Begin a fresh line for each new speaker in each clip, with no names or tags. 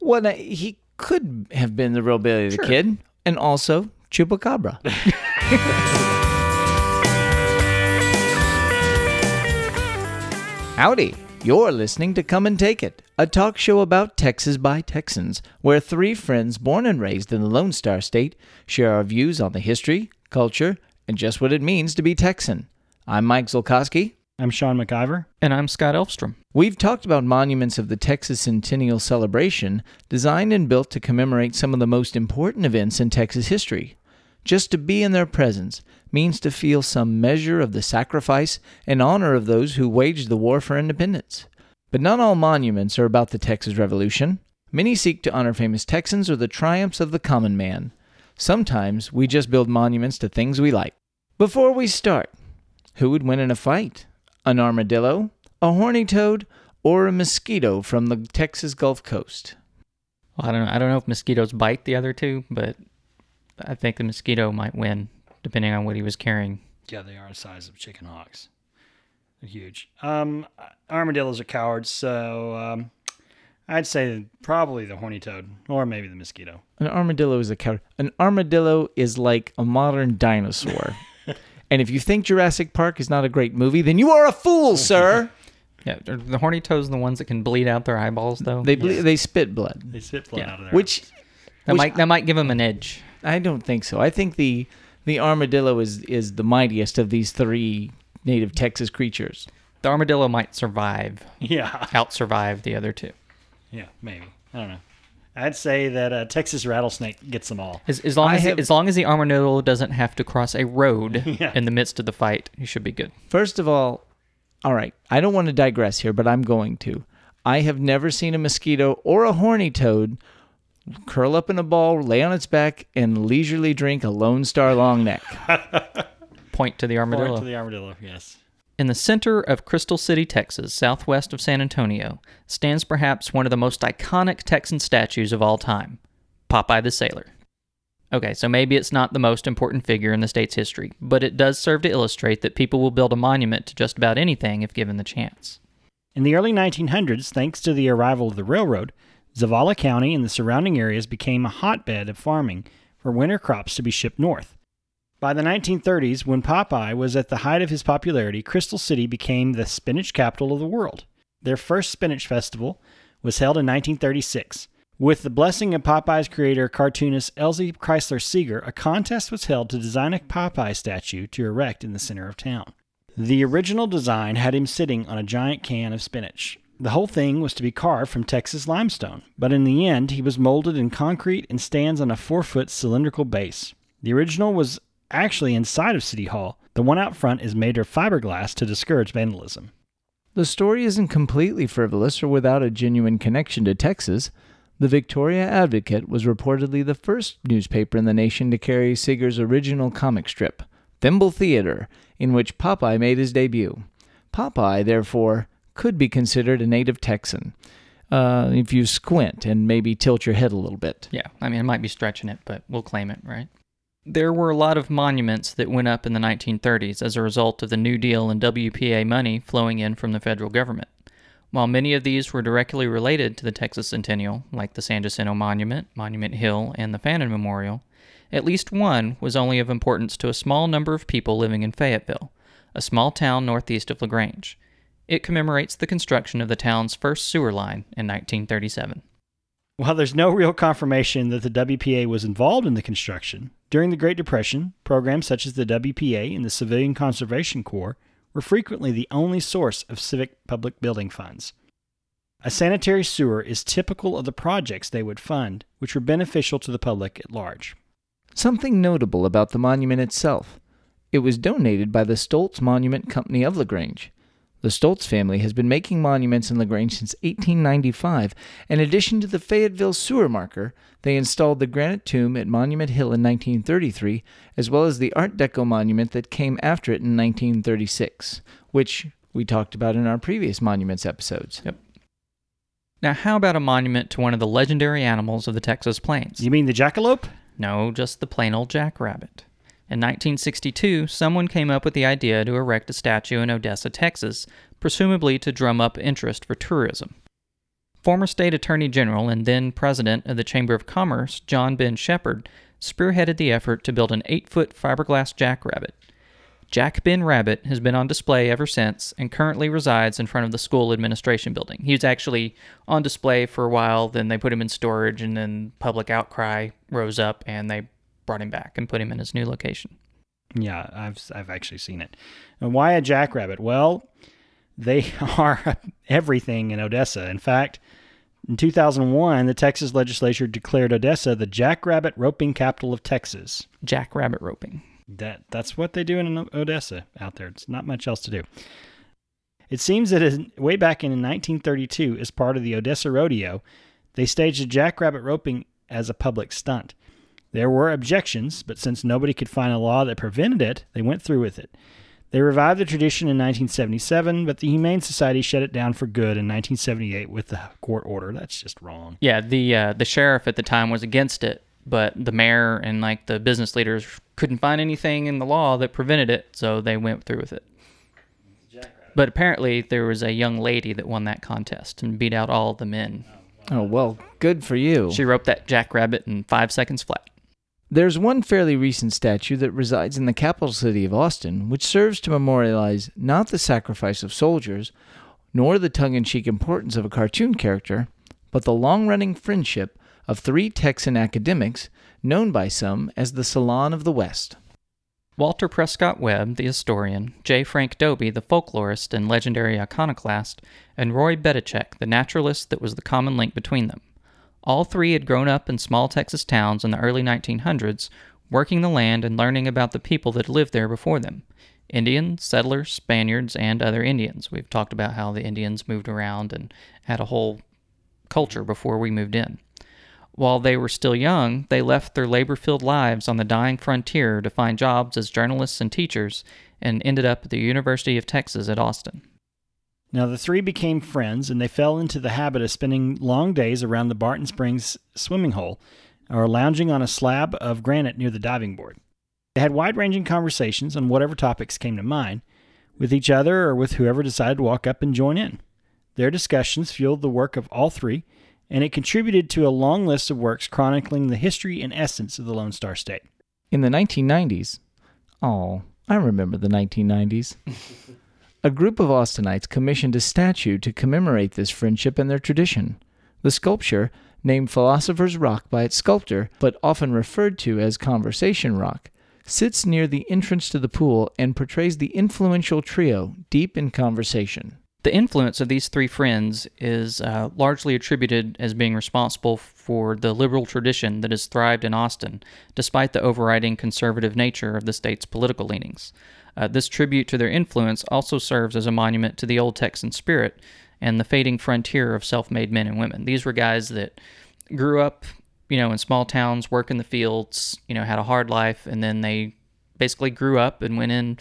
Well, he could have been the real Billy the
Sure.
Kid, and also Chupacabra. Howdy. You're listening to Come and Take It, a talk show about Texas by Texans, where three friends born and raised in the Lone Star State share our views on the history, culture, and just what it means to be Texan. I'm Mike Zolkowski.
I'm Sean McIver.
And I'm Scott Elfstrom.
We've talked about monuments of the Texas Centennial Celebration, designed and built to commemorate some of the most important events in Texas history. Just to be in their presence means to feel some measure of the sacrifice and honor of those who waged the war for independence. But not all monuments are about the Texas Revolution. Many seek to honor famous Texans or the triumphs of the common man. Sometimes we just build monuments to things we like. Before we start, who would win in a fight? An armadillo, a horny toad, or a mosquito from the Texas Gulf Coast?
Well, I don't know. I don't know if mosquitoes bite the other two, but I think the mosquito might win, depending on what he was carrying.
Yeah, they are the size of chicken hawks. They're huge. Um, armadillos are cowards, so um, I'd say probably the horny toad or maybe the mosquito.
An armadillo is a coward. An armadillo is like a modern dinosaur. and if you think Jurassic Park is not a great movie, then you are a fool, sir.
Yeah, are the horny toes are the ones that can bleed out their eyeballs, though.
They ble- they spit blood,
They spit blood
Yeah.
out of their
which
that
which
might that might give them an edge.
I don't think so. I think the the armadillo is is the mightiest of these three native Texas creatures.
The armadillo might survive,
Yeah,
out survive the other two.
yeah, maybe. I don't know. I'd say that a Texas rattlesnake gets them all.
As, as long
I
as
have-
as long as the armadillo doesn't have to cross a road
Yeah.
in the midst of the fight, he should be good.
First of all, all right, I don't want to digress here, but I'm going to. I have never seen a mosquito or a horny toad curl up in a ball, lay on its back, and leisurely drink a Lone Star long neck.
Point to the armadillo.
Point to the armadillo, yes.
In the center of Crystal City, Texas, southwest of San Antonio, stands perhaps one of the most iconic Texan statues of all time Popeye the Sailor. Okay, so maybe it's not the most important figure in the state's history, but it does serve to illustrate that people will build a monument to just about anything if given the chance.
In the early 1900s, thanks to the arrival of the railroad, Zavala County and the surrounding areas became a hotbed of farming for winter crops to be shipped north. By the 1930s, when Popeye was at the height of his popularity, Crystal City became the spinach capital of the world. Their first spinach festival was held in 1936. With the blessing of Popeye's creator, cartoonist Elzie Crisler Segar, a contest was held to design a Popeye statue to erect in the center of town. The original design had him sitting on a giant can of spinach. The whole thing was to be carved from Texas limestone, but in the end, he was molded in concrete and stands on a four foot cylindrical base. The original was actually inside of City Hall. The one out front is made of fiberglass to discourage vandalism.
The story isn't completely frivolous or without a genuine connection to Texas. The Victoria Advocate was reportedly the first newspaper in the nation to carry Segar's original comic strip, Thimble Theater, in which Popeye made his debut. Popeye, therefore, could be considered a native Texan, uh, if you squint and maybe tilt your head a little bit.
Yeah, I mean, it might be stretching it, but we'll claim it, right? There were a lot of monuments that went up in the 1930s as a result of the New Deal and WPA money flowing in from the federal government. While many of these were directly related to the Texas Centennial, like the San Jacinto Monument, Monument Hill, and the Fannin Memorial, at least one was only of importance to a small number of people living in Fayetteville, a small town northeast of LaGrange. It commemorates the construction of the town's first sewer line in 1937.
While there's no real confirmation that the WPA was involved in the construction, during the Great Depression, programs such as the WPA and the Civilian Conservation Corps were frequently the only source of civic public building funds. A sanitary sewer is typical of the projects they would fund, which were beneficial to the public at large.
Something notable about the monument itself. It was donated by the Stoltz Monument Company of LaGrange. The Stoltz family has been making monuments in LaGrange since 1895. In addition to the Fayetteville sewer marker, they installed the granite tomb at Monument Hill in 1933, as well as the Art Deco monument that came after it in 1936, which we talked about in our previous monuments episodes. Yep.
Now, how about a monument to one of the legendary animals of the Texas plains?
You mean the jackalope?
No, just the plain old jackrabbit. In 1962, someone came up with the idea to erect a statue in Odessa, Texas, presumably to drum up interest for tourism. Former state attorney general and then president of the Chamber of Commerce, John Ben Shepperd, spearheaded the effort to build an eight foot fiberglass jackrabbit. Jack Ben Rabbit has been on display ever since and currently resides in front of the school administration building. He was actually on display for a while, then they put him in storage, and then public outcry rose up and they brought him back and put him in his new location.
Yeah, I've I've actually seen it. And why a jackrabbit? Well, they are everything in Odessa. In fact, in 2001, the Texas legislature declared Odessa the jackrabbit roping capital of Texas.
Jackrabbit roping.
That that's what they do in Odessa out there. It's not much else to do. It seems that way back in 1932, as part of the Odessa Rodeo, they staged a jackrabbit roping as a public stunt. There were objections, but since nobody could find a law that prevented it, they went through with it. They revived the tradition in 1977, but the Humane Society shut it down for good in 1978 with the court order. That's just wrong.
Yeah, the uh, the sheriff at the time was against it, but the mayor and like the business leaders couldn't find anything in the law that prevented it, so they went through with it. But apparently, there was a young lady that won that contest and beat out all the men.
Oh well, good for you.
She roped that jackrabbit in five seconds flat.
There's one fairly recent statue that resides in the capital city of Austin, which serves to memorialize not the sacrifice of soldiers, nor the tongue in cheek importance of a cartoon character, but the long running friendship of three Texan academics known by some as the Salon of the West.
Walter Prescott Webb, the historian, J. Frank Dobie, the folklorist and legendary iconoclast, and Roy Bedichek, the naturalist that was the common link between them. All three had grown up in small Texas towns in the early 1900s, working the land and learning about the people that lived there before them Indians, settlers, Spaniards, and other Indians. We've talked about how the Indians moved around and had a whole culture before we moved in. While they were still young, they left their labor filled lives on the dying frontier to find jobs as journalists and teachers and ended up at the University of Texas at Austin.
Now, the three became friends and they fell into the habit of spending long days around the Barton Springs swimming hole or lounging on a slab of granite near the diving board. They had wide ranging conversations on whatever topics came to mind with each other or with whoever decided to walk up and join in. Their discussions fueled the work of all three, and it contributed to a long list of works chronicling the history and essence of the Lone Star State.
In the 1990s, oh, I remember the 1990s. A group of Austinites commissioned a statue to commemorate this friendship and their tradition. The sculpture, named Philosopher's Rock by its sculptor, but often referred to as Conversation Rock, sits near the entrance to the pool and portrays the influential trio deep in conversation.
The influence of these three friends is uh, largely attributed as being responsible for the liberal tradition that has thrived in Austin, despite the overriding conservative nature of the state's political leanings. Uh, this tribute to their influence also serves as a monument to the old Texan spirit and the fading frontier of self made men and women. These were guys that grew up, you know, in small towns, work in the fields, you know, had a hard life, and then they basically grew up and went in,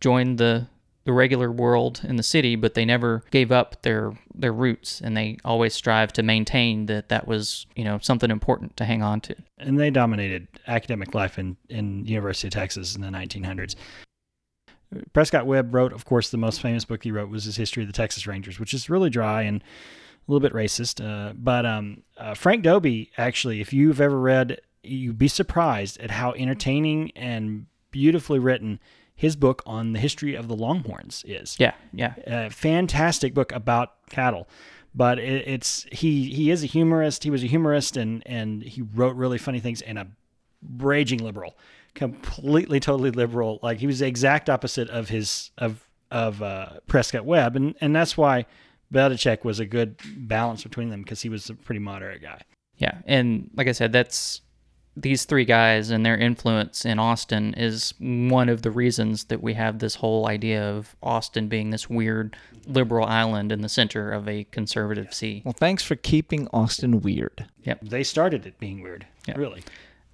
joined the the regular world in the city, but they never gave up their their roots, and they always strive to maintain that that was you know something important to hang on to.
And they dominated academic life in in University of Texas in the 1900s. Prescott Webb wrote, of course, the most famous book he wrote was his History of the Texas Rangers, which is really dry and a little bit racist. Uh, but um, uh, Frank Dobie, actually, if you've ever read, you'd be surprised at how entertaining and beautifully written his book on the history of the Longhorns is.
Yeah, yeah.
A fantastic book about cattle. But it, it's he he is a humorist. He was a humorist and and he wrote really funny things and a raging liberal completely totally liberal. Like he was the exact opposite of his of of uh, Prescott Webb, and and that's why Bedichek was a good balance between them because he was a pretty moderate guy.
Yeah, and like I said, that's these three guys and their influence in Austin is one of the reasons that we have this whole idea of Austin being this weird liberal island in the center of a conservative sea.
Well, thanks for keeping Austin weird.
Yep.
They started it being weird. Yep. Really.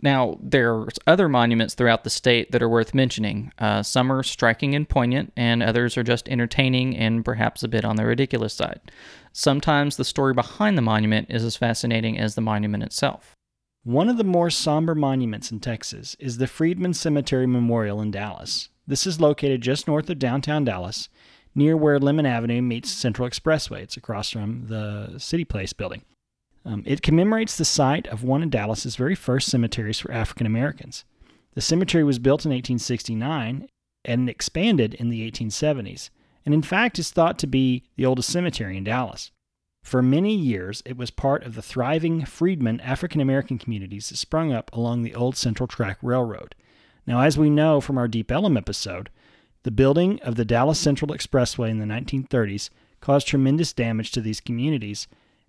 Now, there are other monuments throughout the state that are worth mentioning. Uh, some are striking and poignant, and others are just entertaining and perhaps a bit on the ridiculous side. Sometimes the story behind the monument is as fascinating as the monument itself.
One of the more somber monuments in Texas is the Freedman Cemetery Memorial in Dallas. This is located just north of downtown Dallas, near where Lemon Avenue meets Central Expressway. It's across from the City Place building. Um, it commemorates the site of one of Dallas's very first cemeteries for African Americans. The cemetery was built in 1869 and expanded in the 1870s, and in fact is thought to be the oldest cemetery in Dallas. For many years, it was part of the thriving freedmen African American communities that sprung up along the old Central Track Railroad. Now, as we know from our Deep Ellum episode, the building of the Dallas Central Expressway in the 1930s caused tremendous damage to these communities,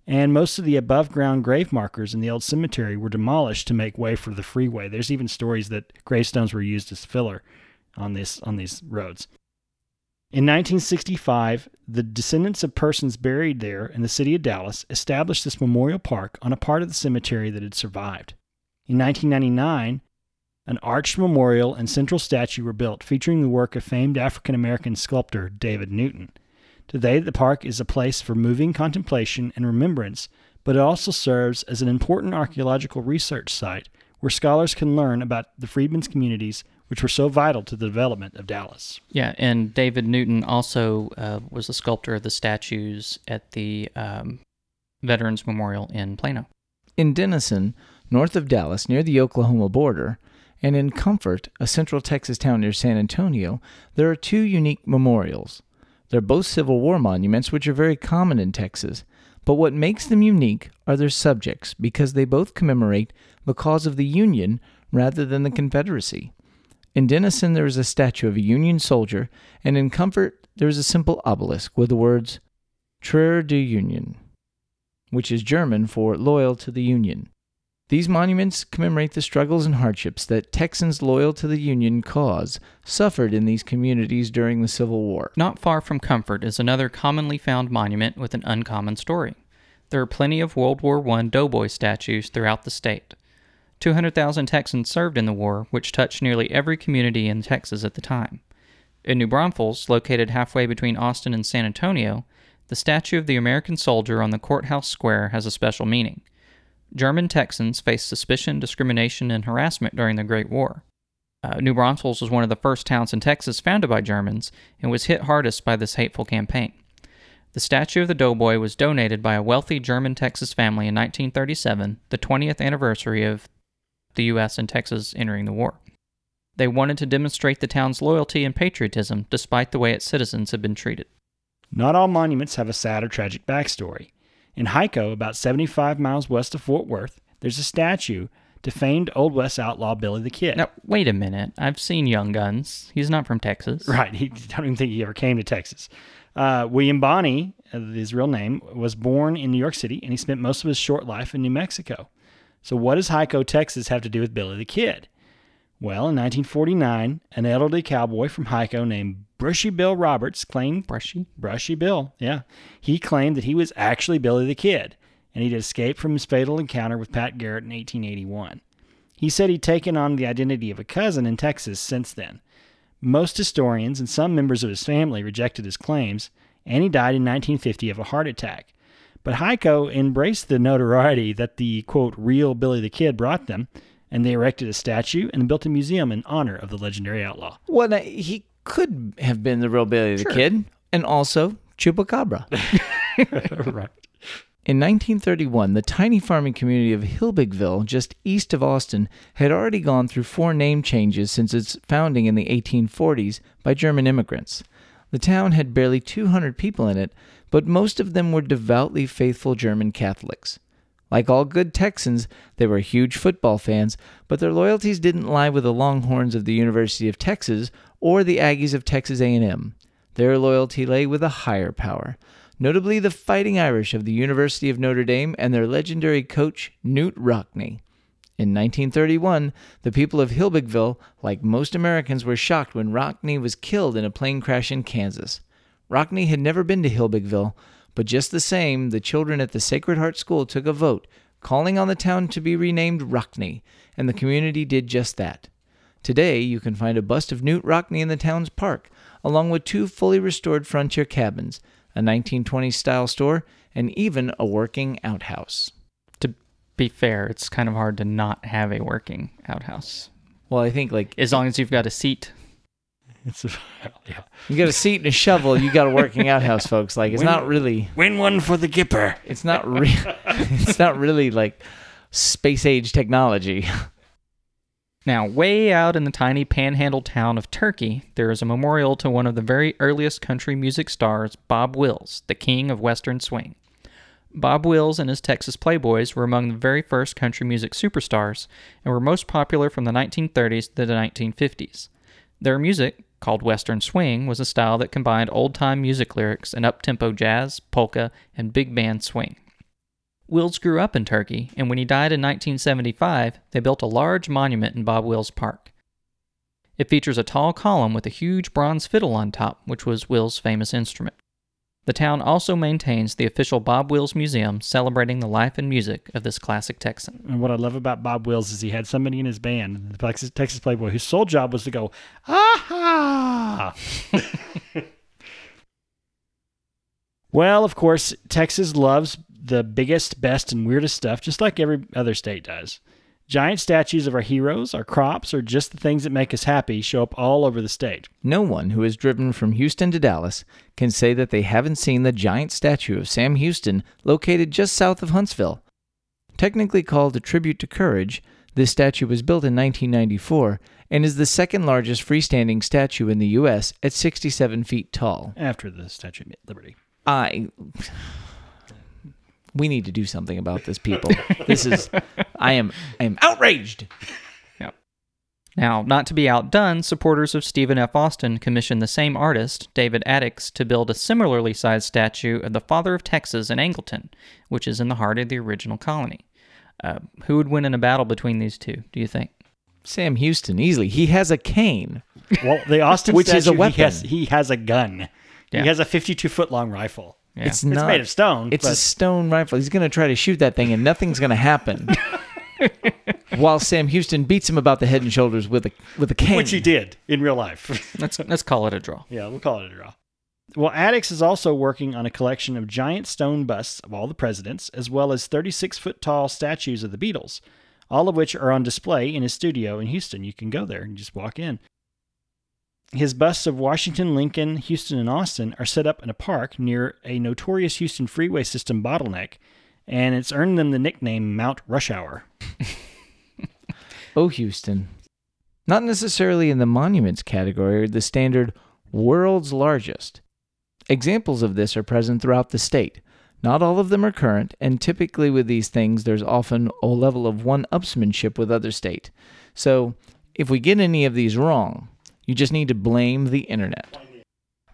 and most of the above ground grave markers in the old cemetery were demolished to make way for the freeway. There's even stories that gravestones were used as filler on this on these roads. In 1965, the descendants of persons buried there in the city of Dallas established this memorial park on a part of the cemetery that had survived. In 1999, an arched memorial and central statue were built featuring the work of famed African American sculptor David Newton. Today, the park is a place for moving contemplation and remembrance, but it also serves as an important archaeological research site where scholars can learn about the freedmen's communities which were so vital to the development of Dallas.
Yeah, and David Newton also uh, was the sculptor of the statues at the um, Veterans Memorial in Plano.
In Denison, north of Dallas, near the Oklahoma border, and in Comfort, a central Texas town near San Antonio, there are two unique memorials. They're both Civil War monuments, which are very common in Texas. But what makes them unique are their subjects, because they both commemorate the cause of the Union rather than the Confederacy. In Denison, there is a statue of a Union soldier, and in Comfort, there is a simple obelisk with the words Treu der Union, which is German for loyal to the Union. These monuments commemorate the struggles and hardships that Texans loyal to the Union cause suffered in these communities during the Civil War.
Not far from Comfort is another commonly found monument with an uncommon story. There are plenty of World War I doughboy statues throughout the state. 200,000 Texans served in the war, which touched nearly every community in Texas at the time. In New Braunfels, located halfway between Austin and San Antonio, the statue of the American soldier on the courthouse square has a special meaning. German Texans faced suspicion, discrimination, and harassment during the Great War. Uh, New Braunfels was one of the first towns in Texas founded by Germans and was hit hardest by this hateful campaign. The statue of the doughboy was donated by a wealthy German Texas family in 1937, the 20th anniversary of the U.S. and Texas entering the war. They wanted to demonstrate the town's loyalty and patriotism despite the way its citizens had been treated.
Not all monuments have a sad or tragic backstory. In Hico, about 75 miles west of Fort Worth, there's a statue to famed Old West outlaw Billy the Kid.
Now, wait a minute. I've seen Young Guns. He's not from Texas.
Right. He I don't even think he ever came to Texas. Uh, William Bonney, uh, his real name, was born in New York City, and he spent most of his short life in New Mexico. So, what does Hico, Texas have to do with Billy the Kid? Well, in 1949, an elderly cowboy from Hico named Brushy Bill Roberts claimed
Brushy?
Brushy Bill, yeah. He claimed that he was actually Billy the Kid, and he'd escaped from his fatal encounter with Pat Garrett in 1881. He said he'd taken on the identity of a cousin in Texas since then. Most historians and some members of his family rejected his claims, and he died in 1950 of a heart attack. But Hico embraced the notoriety that the quote real Billy the Kid brought them, and they erected a statue and built a museum in honor of the legendary outlaw.
Well, he could have been the real Billy the
Sure.
Kid, and also Chupacabra.
right.
In 1931, the tiny farming community of Hilbigville, just east of Austin, had already gone through four name changes since its founding in the 1840s by German immigrants. The town had barely 200 people in it, but most of them were devoutly faithful German Catholics. Like all good Texans, they were huge football fans, but their loyalties didn't lie with the Longhorns of the University of Texas or the Aggies of Texas A&M. Their loyalty lay with a higher power, notably the Fighting Irish of the University of Notre Dame and their legendary coach Knute Rockne. In 1931, the people of Hilbigville, like most Americans, were shocked when Rockne was killed in a plane crash in Kansas. Rockne had never been to Hilbigville, but just the same, the children at the Sacred Heart School took a vote, calling on the town to be renamed Rockne, and the community did just that. Today, you can find a bust of Knute Rockne in the town's park, along with two fully restored frontier cabins, a 1920s style store, and even a working outhouse.
To be fair, it's kind of hard to not have a working outhouse.
Well, I think like
As long as you've got a seat
It's a, yeah.
You got a seat and a shovel. You got a working outhouse, folks. Like it's not really.
Win one for the Gipper.
It's not real. it's not really like space age technology.
Now, way out in the tiny panhandle town of Turkey, there is a memorial to one of the very earliest country music stars, Bob Wills, the king of Western swing. Bob Wills and his Texas Playboys were among the very first country music superstars and were most popular from the 1930s to the 1950s. Their music, called Western swing, was a style that combined old time music lyrics and up tempo jazz, polka, and big band swing. Wills grew up in Turkey, and when he died in 1975, they built a large monument in Bob Wills Park. It features a tall column with a huge bronze fiddle on top, which was Wills' famous instrument. The town also maintains the official Bob Wills Museum celebrating the life and music of this classic Texan.
And what I love about Bob Wills is he had somebody in his band, the Texas, Texas Playboy, whose sole job was to go, aha! well, of course, Texas loves the biggest, best, and weirdest stuff, just like every other state does. Giant statues of our heroes, our crops, or just the things that make us happy show up all over the state.
No one who has driven from Houston to Dallas can say that they haven't seen the giant statue of Sam Houston located just south of Huntsville. Technically called a tribute to courage, this statue was built in 1994 and is the second largest freestanding statue in the U.S. at 67 feet tall.
After the Statue of Liberty.
I. We need to do something about this, people. this is. I am. I am outraged.
Now, not to be outdone, supporters of Stephen F. Austin commissioned the same artist, David Adickes, to build a similarly sized statue of the father of Texas in Angleton, which is in the heart of the original colony. Uh, who would win in a battle between these two, do you think?
Sam Houston, easily. He has a cane.
Well, the Austin
Which is a weapon.
He has, he has a gun.
Yeah.
He has a 52 foot long rifle.
Yeah.
It's
It's
not.
made of stone.
It's
but
a stone rifle. He's going to try to shoot that thing, and nothing's going to happen. While Sam Houston beats him about the head and shoulders with a with a cane.
which he did in real life.
let's, let's call it a draw.
yeah, we'll call it a draw. Well, Adickes is also working on a collection of giant stone busts of all the presidents, as well as 36 foot tall statues of the Beatles, all of which are on display in his studio in Houston. You can go there and just walk in. His busts of Washington, Lincoln, Houston, and Austin are set up in a park near a notorious Houston freeway system bottleneck, and it's earned them the nickname Mount Rush Hour.
Oh, Houston. Not necessarily in the monuments category or the standard world's largest. Examples of this are present throughout the state. Not all of them are current, and typically with these things, there's often a level of one upsmanship with other state. So, if we get any of these wrong, you just need to blame the internet.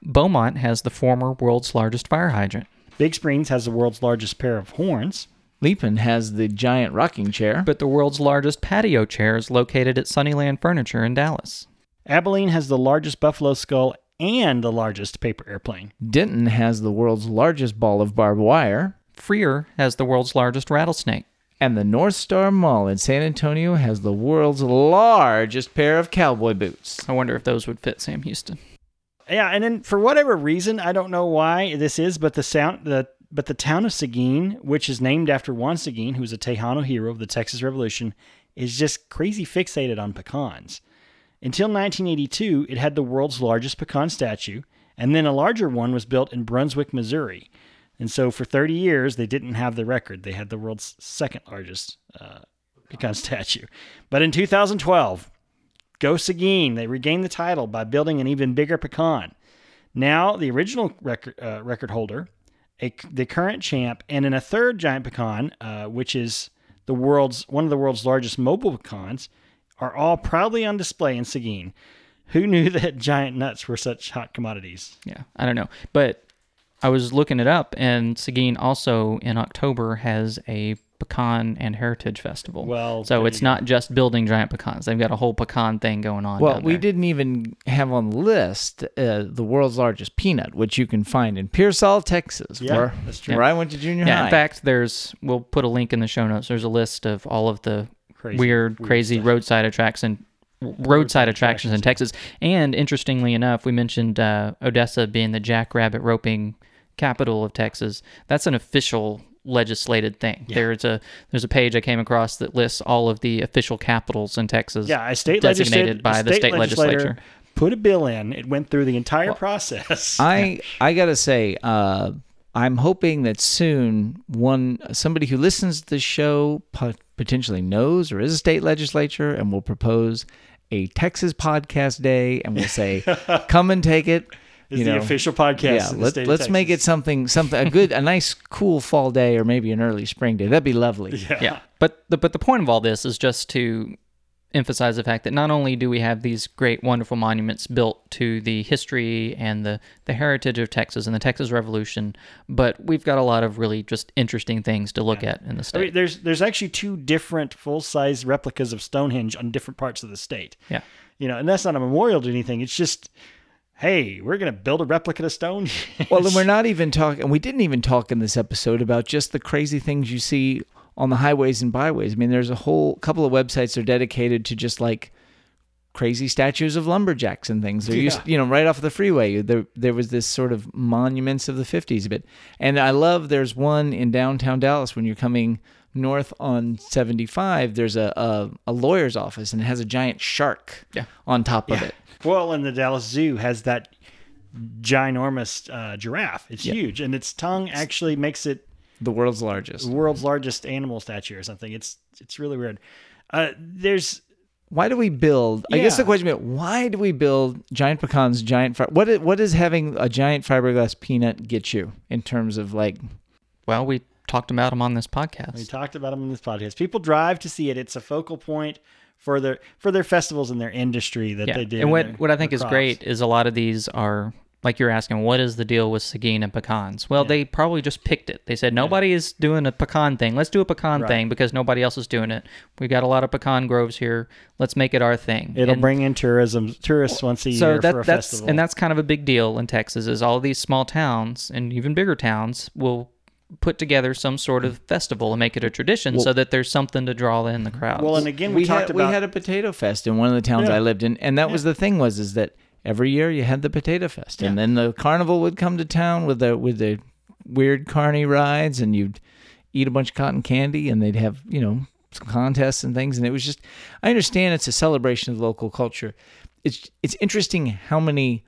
Beaumont has the former world's largest fire hydrant,
Big Springs has the world's largest pair of horns.
Leapin has the giant rocking chair.
but the world's largest patio chair is located at Sunnyland Furniture in Dallas.
Abilene has the largest buffalo skull and the largest paper airplane.
Denton has the world's largest ball of barbed wire.
Freer has the world's largest rattlesnake.
And the North Star Mall in San Antonio has the world's largest pair of cowboy boots.
I wonder if those would fit Sam Houston.
Yeah, and then for whatever reason, I don't know why this is, but the sound the but the town of Seguin, which is named after Juan Seguin, who was a Tejano hero of the Texas Revolution, is just crazy fixated on pecans. Until 1982, it had the world's largest pecan statue, and then a larger one was built in Brunswick, Missouri. And so for 30 years, they didn't have the record. They had the world's second largest uh, pecan statue. But in 2012, Go Seguin, they regained the title by building an even bigger pecan. Now, the original record, uh, record holder, a, the current champ, and in a third giant pecan, uh, which is the world's one of the world's largest mobile pecans, are all proudly on display in Seguin. Who knew that giant nuts were such hot commodities?
Yeah, I don't know. But I was looking it up, and Seguin also in October has a pecan and heritage festival.
Well,
so it's not just building giant pecans. They've got a whole pecan thing going on.
Well,
down
we didn't even have on the list uh, the world's largest peanut, which you can find in Pearsall, Texas,
Yeah,
where,
that's true.
where I went to junior
Yeah,
high.
in fact, there's we'll put a link in the show notes. There's a list of all of the
Crazy,
weird,
weird
crazy
stuff.
roadside attractions roadside attractions in Texas. And interestingly enough, we mentioned uh, Odessa being the jackrabbit roping capital of Texas. That's an official legislated thing. There's a there's a page I came across that lists all of the official capitals in Texas.
Yeah, a state
designated by
a
the state legislature.
put a bill in. It went through the entire process.
I I gotta say, uh, I'm hoping that soon one somebody who listens to the show potentially knows or is a state legislature and will propose a Texas podcast day and we'll say, "Come and take it."
It's
you
the
know.
official podcast.
Yeah,
of the
let,
state
let's make it something something a good a nice cool fall day or maybe an early spring day. That'd be lovely.
Yeah.
Yeah. But the but the point of all this is just to emphasize the fact that not only do we have these great wonderful monuments built to the history and the the heritage of Texas and the Texas Revolution, but we've got a lot of really just interesting things to look at in the
I
state.
mean, there's there's actually two different full size replicas of Stonehenge on different parts of the state.
yeah.
You know, and that's not a memorial to anything. It's just, hey, we're gonna build a replica of Stonehenge.
Well, and we're not even talking, and we didn't even talk in this episode about just the crazy things you see on the highways and byways. I mean, there's a whole couple of websites that are dedicated to just like crazy statues of lumberjacks and things. They're used, you know, right off the freeway. There, there was this sort of monuments of the 50s a bit. And I love there's one in downtown Dallas when you're coming north on 75. There's a, a, a lawyer's office and it has a giant shark
Yeah.
on top of it.
Well, and the Dallas Zoo has that ginormous uh, giraffe. It's huge, and its tongue actually makes it
The world's largest.
the world's largest animal statue or something. It's it's really weird. Uh, there's
why do we build? I guess the question is, why do we build giant pecans, giant fi- what is, what does having a giant fiberglass peanut get you in terms of like
Well, we talked about them on this podcast.
we talked about them in this podcast. People drive to see it. It's a focal point for their for their festivals and their industry that
yeah.
they do.
and what
their-
what I think is
crops.
great is a lot of these are like you're asking, what is the deal with Seguin and pecans? Well, they probably just picked it. They said nobody is doing a pecan thing. Let's do a pecan
Right.
thing because nobody else is doing it. We got a lot of pecan groves here. Let's make it our thing.
It'll
And
bring in tourism tourists once a
so
year
that,
for a
that's
festival.
and that's kind of a big deal in Texas. Is all these small towns and even bigger towns will put together some sort of mm. festival and make it a tradition so that there's something to draw in the crowds.
well, and again, we,
we
talked
had
about
we had a potato fest in one of the towns
Yeah.
I lived in, and that was the thing was is that every year you had the potato fest, and then the carnival would come to town with the with the weird carny rides, and you'd eat a bunch of cotton candy, and they'd have you know some contests and things, and it was just I understand it's a celebration of local culture. It's it's interesting how many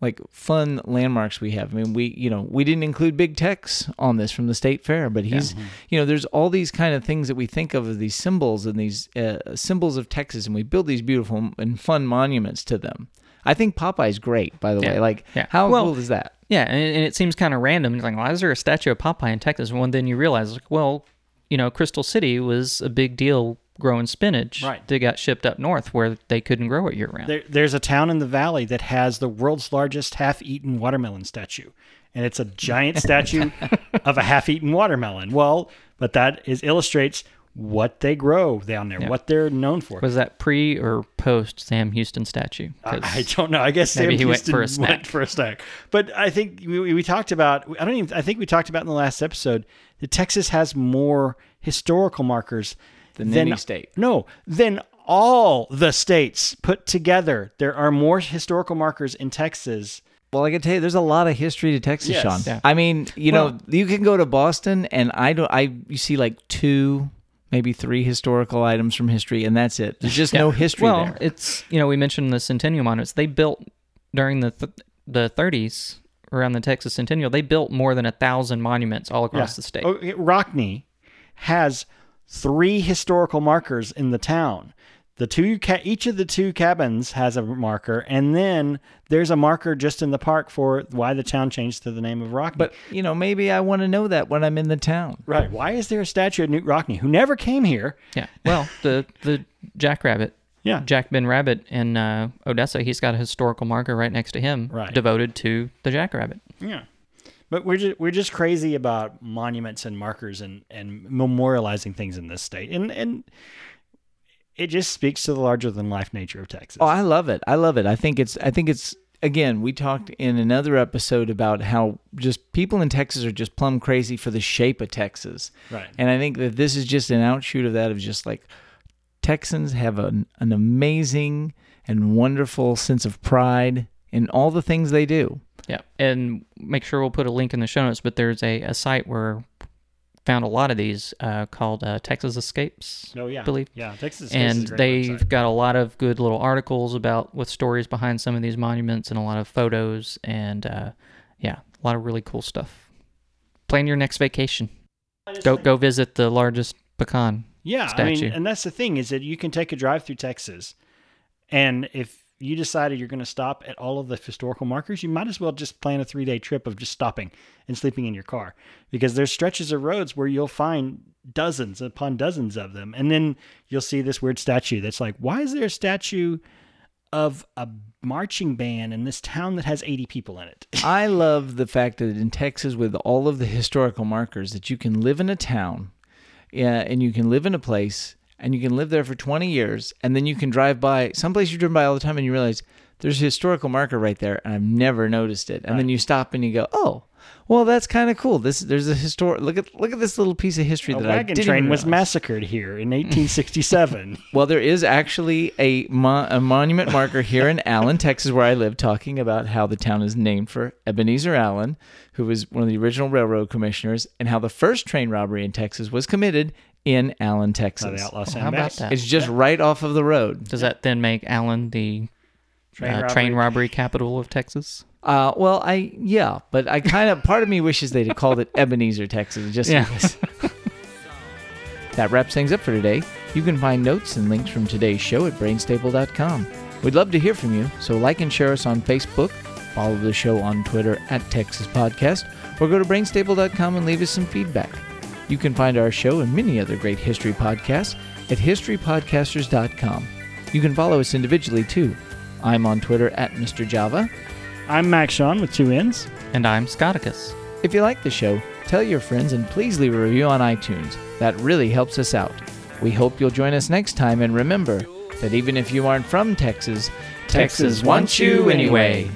like fun landmarks we have. I mean, we you know we didn't include Big Tex on this from the state fair, but he's you know there's all these kind of things that we think of as these symbols and these uh, symbols of Texas, and we build these beautiful and fun monuments to them. I think Popeye's great, by the
Yeah.
way. Like,
Yeah.
how
Well-
cool is that?
Yeah, and, and it seems kind of random. It's like, why is there a statue of Popeye in Texas? Well, then you realize, like, well, you know, Crystal City was a big deal growing spinach
Right.
that got shipped up north where they couldn't grow it year round.
there, there's a town in the valley that has the world's largest half-eaten watermelon statue, and it's a giant statue of a half-eaten watermelon. Well, but that is illustrates what they grow down there,
Yeah.
what they're known for.
Was that pre or post Sam Houston statue?
I don't know. I guess
Maybe
Sam
he went
Houston
for a snack.
went for a snack. But I think we we talked about. I don't even. I think we talked about in the last episode that Texas has more historical markers
Than any state.
No, then all the states put together. There are more historical markers in Texas.
Well, I can tell you, there's a lot of history to Texas,
Yes.
Sean.
Yeah.
I mean, you know, you can go to Boston, and I don't. I you see like two, maybe three historical items from history, and that's it. There's just no history
well,
there.
it's you know we mentioned the Centennial monuments. They built during the th- the 30s around the Texas Centennial. They built more than a thousand monuments all across the state.
Okay, Rockne has three historical markers in the town. The two ca- each of the two cabins has a marker, and then there's a marker just in the park for why the town changed to the name of Rockne.
but you know, maybe I want to know that when I'm in the town.
right, why is there a statue of Knute Rockne who never came here?
Yeah. Well, the the Jackrabbit,
Yeah,
Jack Ben Rabbit in uh, Odessa, he's got a historical marker right next to him,
Right.
devoted to the Jackrabbit.
yeah. But we're just, we're just crazy about monuments and markers and, and memorializing things in this state, and and it just speaks to the larger than life nature of Texas.
Oh, I love it. I love it. I think it's. I think it's. Again, we talked in another episode about how just people in Texas are just plumb crazy for the shape of Texas.
right.
And I think that this is just an outshoot of that of just like Texans have an, an amazing and wonderful sense of pride in all the things they do.
Yeah. And make sure we'll put a link in the show notes, but there's a, a site where found a lot of these uh, called uh, Texas Escapes.
Oh yeah,
believe.
yeah. Texas, Escapes.
and
is a great
they've
website.
got a lot of good little articles about with stories behind some of these monuments and a lot of photos and uh, yeah, a lot of really cool stuff. Plan your next vacation. Go go visit the largest pecan.
Yeah, I mean, and that's the thing is that you can take a drive through Texas, and if you decided you're going to stop at all of the historical markers, you might as well just plan a three day trip of just stopping and sleeping in your car because there's stretches of roads where you'll find dozens upon dozens of them, and then you'll see this weird statue that's like, why is there a statue of a marching band in this town that has 80 people in it?
I love the fact that in Texas, with all of the historical markers, that you can live in a town, yeah, and you can live in a place, and you can live there for 20 years, and then you can drive by someplace you've driven by all the time, and you realize there's a historical marker right there, and I've never noticed it. And then you stop and you go, oh, well, that's kind of cool. This there's a historic look at look at this little piece of history
a
that I
wagon
didn't
train was massacred here in 1867.
Well, there is actually a, mo- a monument marker here in Allen, Texas, where I live, talking about how the town is named for Ebenezer Allen, who was one of the original railroad commissioners, and how the first train robbery in Texas was committed in Allen,
By
Texas.
the outlaw
Well, how about that?
It's just right off of the road.
Does that then make Allen the
Train
uh,
robbery.
train robbery capital of Texas?
Uh, well, I yeah, but I kind of part of me wishes they'd have called it Ebenezer, Texas, just
Yeah.
because. that wraps things up for today. You can find notes and links from today's show at brainstable.com. We'd love to hear from you, so like and share us on Facebook, follow the show on Twitter at Texas Podcast, or go to brainstable.com and leave us some feedback. You can find our show and many other great history podcasts at historypodcasters.com. You can follow us individually too. I'm on Twitter at Mr. Java.
I'm Max Sean with two N's.
And I'm Scotticus.
If you like the show, tell your friends and please leave a review on iTunes. That really helps us out. We hope you'll join us next time and remember that even if you aren't from Texas, Texas wants you anyway.